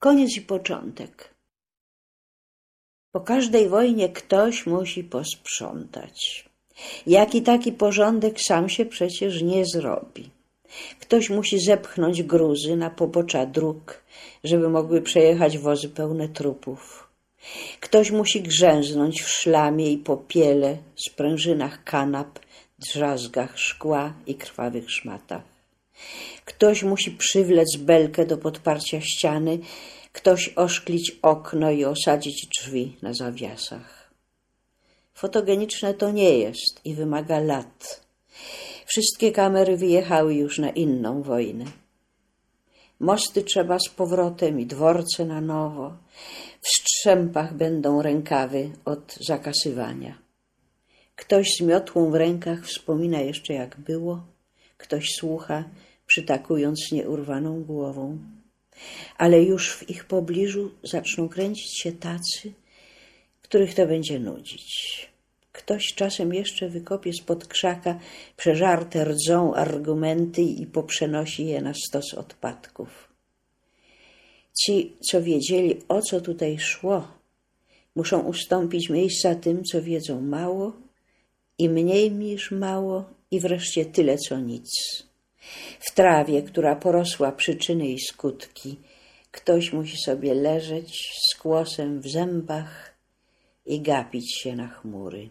Koniec i początek. Po każdej wojnie ktoś musi posprzątać. Jaki taki porządek sam się przecież nie zrobi. Ktoś musi zepchnąć gruzy na pobocza dróg, żeby mogły przejechać wozy pełne trupów. Ktoś musi grzęznąć w szlamie i popiele, sprężynach kanap, drzazgach szkła i krwawych szmatach. Ktoś musi przywlec belkę do podparcia ściany, ktoś oszklić okno i osadzić drzwi na zawiasach. Fotogeniczne to nie jest i wymaga lat. Wszystkie kamery wyjechały już na inną wojnę. Mosty trzeba z powrotem i dworce na nowo. W strzępach będą rękawy od zakasywania. Ktoś z miotłą w rękach wspomina jeszcze jak było, ktoś słucha, przytakując nieurwaną głową. Ale już w ich pobliżu zaczną kręcić się tacy, których to będzie nudzić. Ktoś czasem jeszcze wykopie spod krzaka przeżarte rdzą argumenty i poprzenosi je na stos odpadków. Ci, co wiedzieli, o co tutaj szło, muszą ustąpić miejsca tym, co wiedzą mało i mniej niż mało i wreszcie tyle, co nic. W trawie, która porosła przyczyny i skutki, ktoś musi sobie leżeć z kłosem w zębach i gapić się na chmury.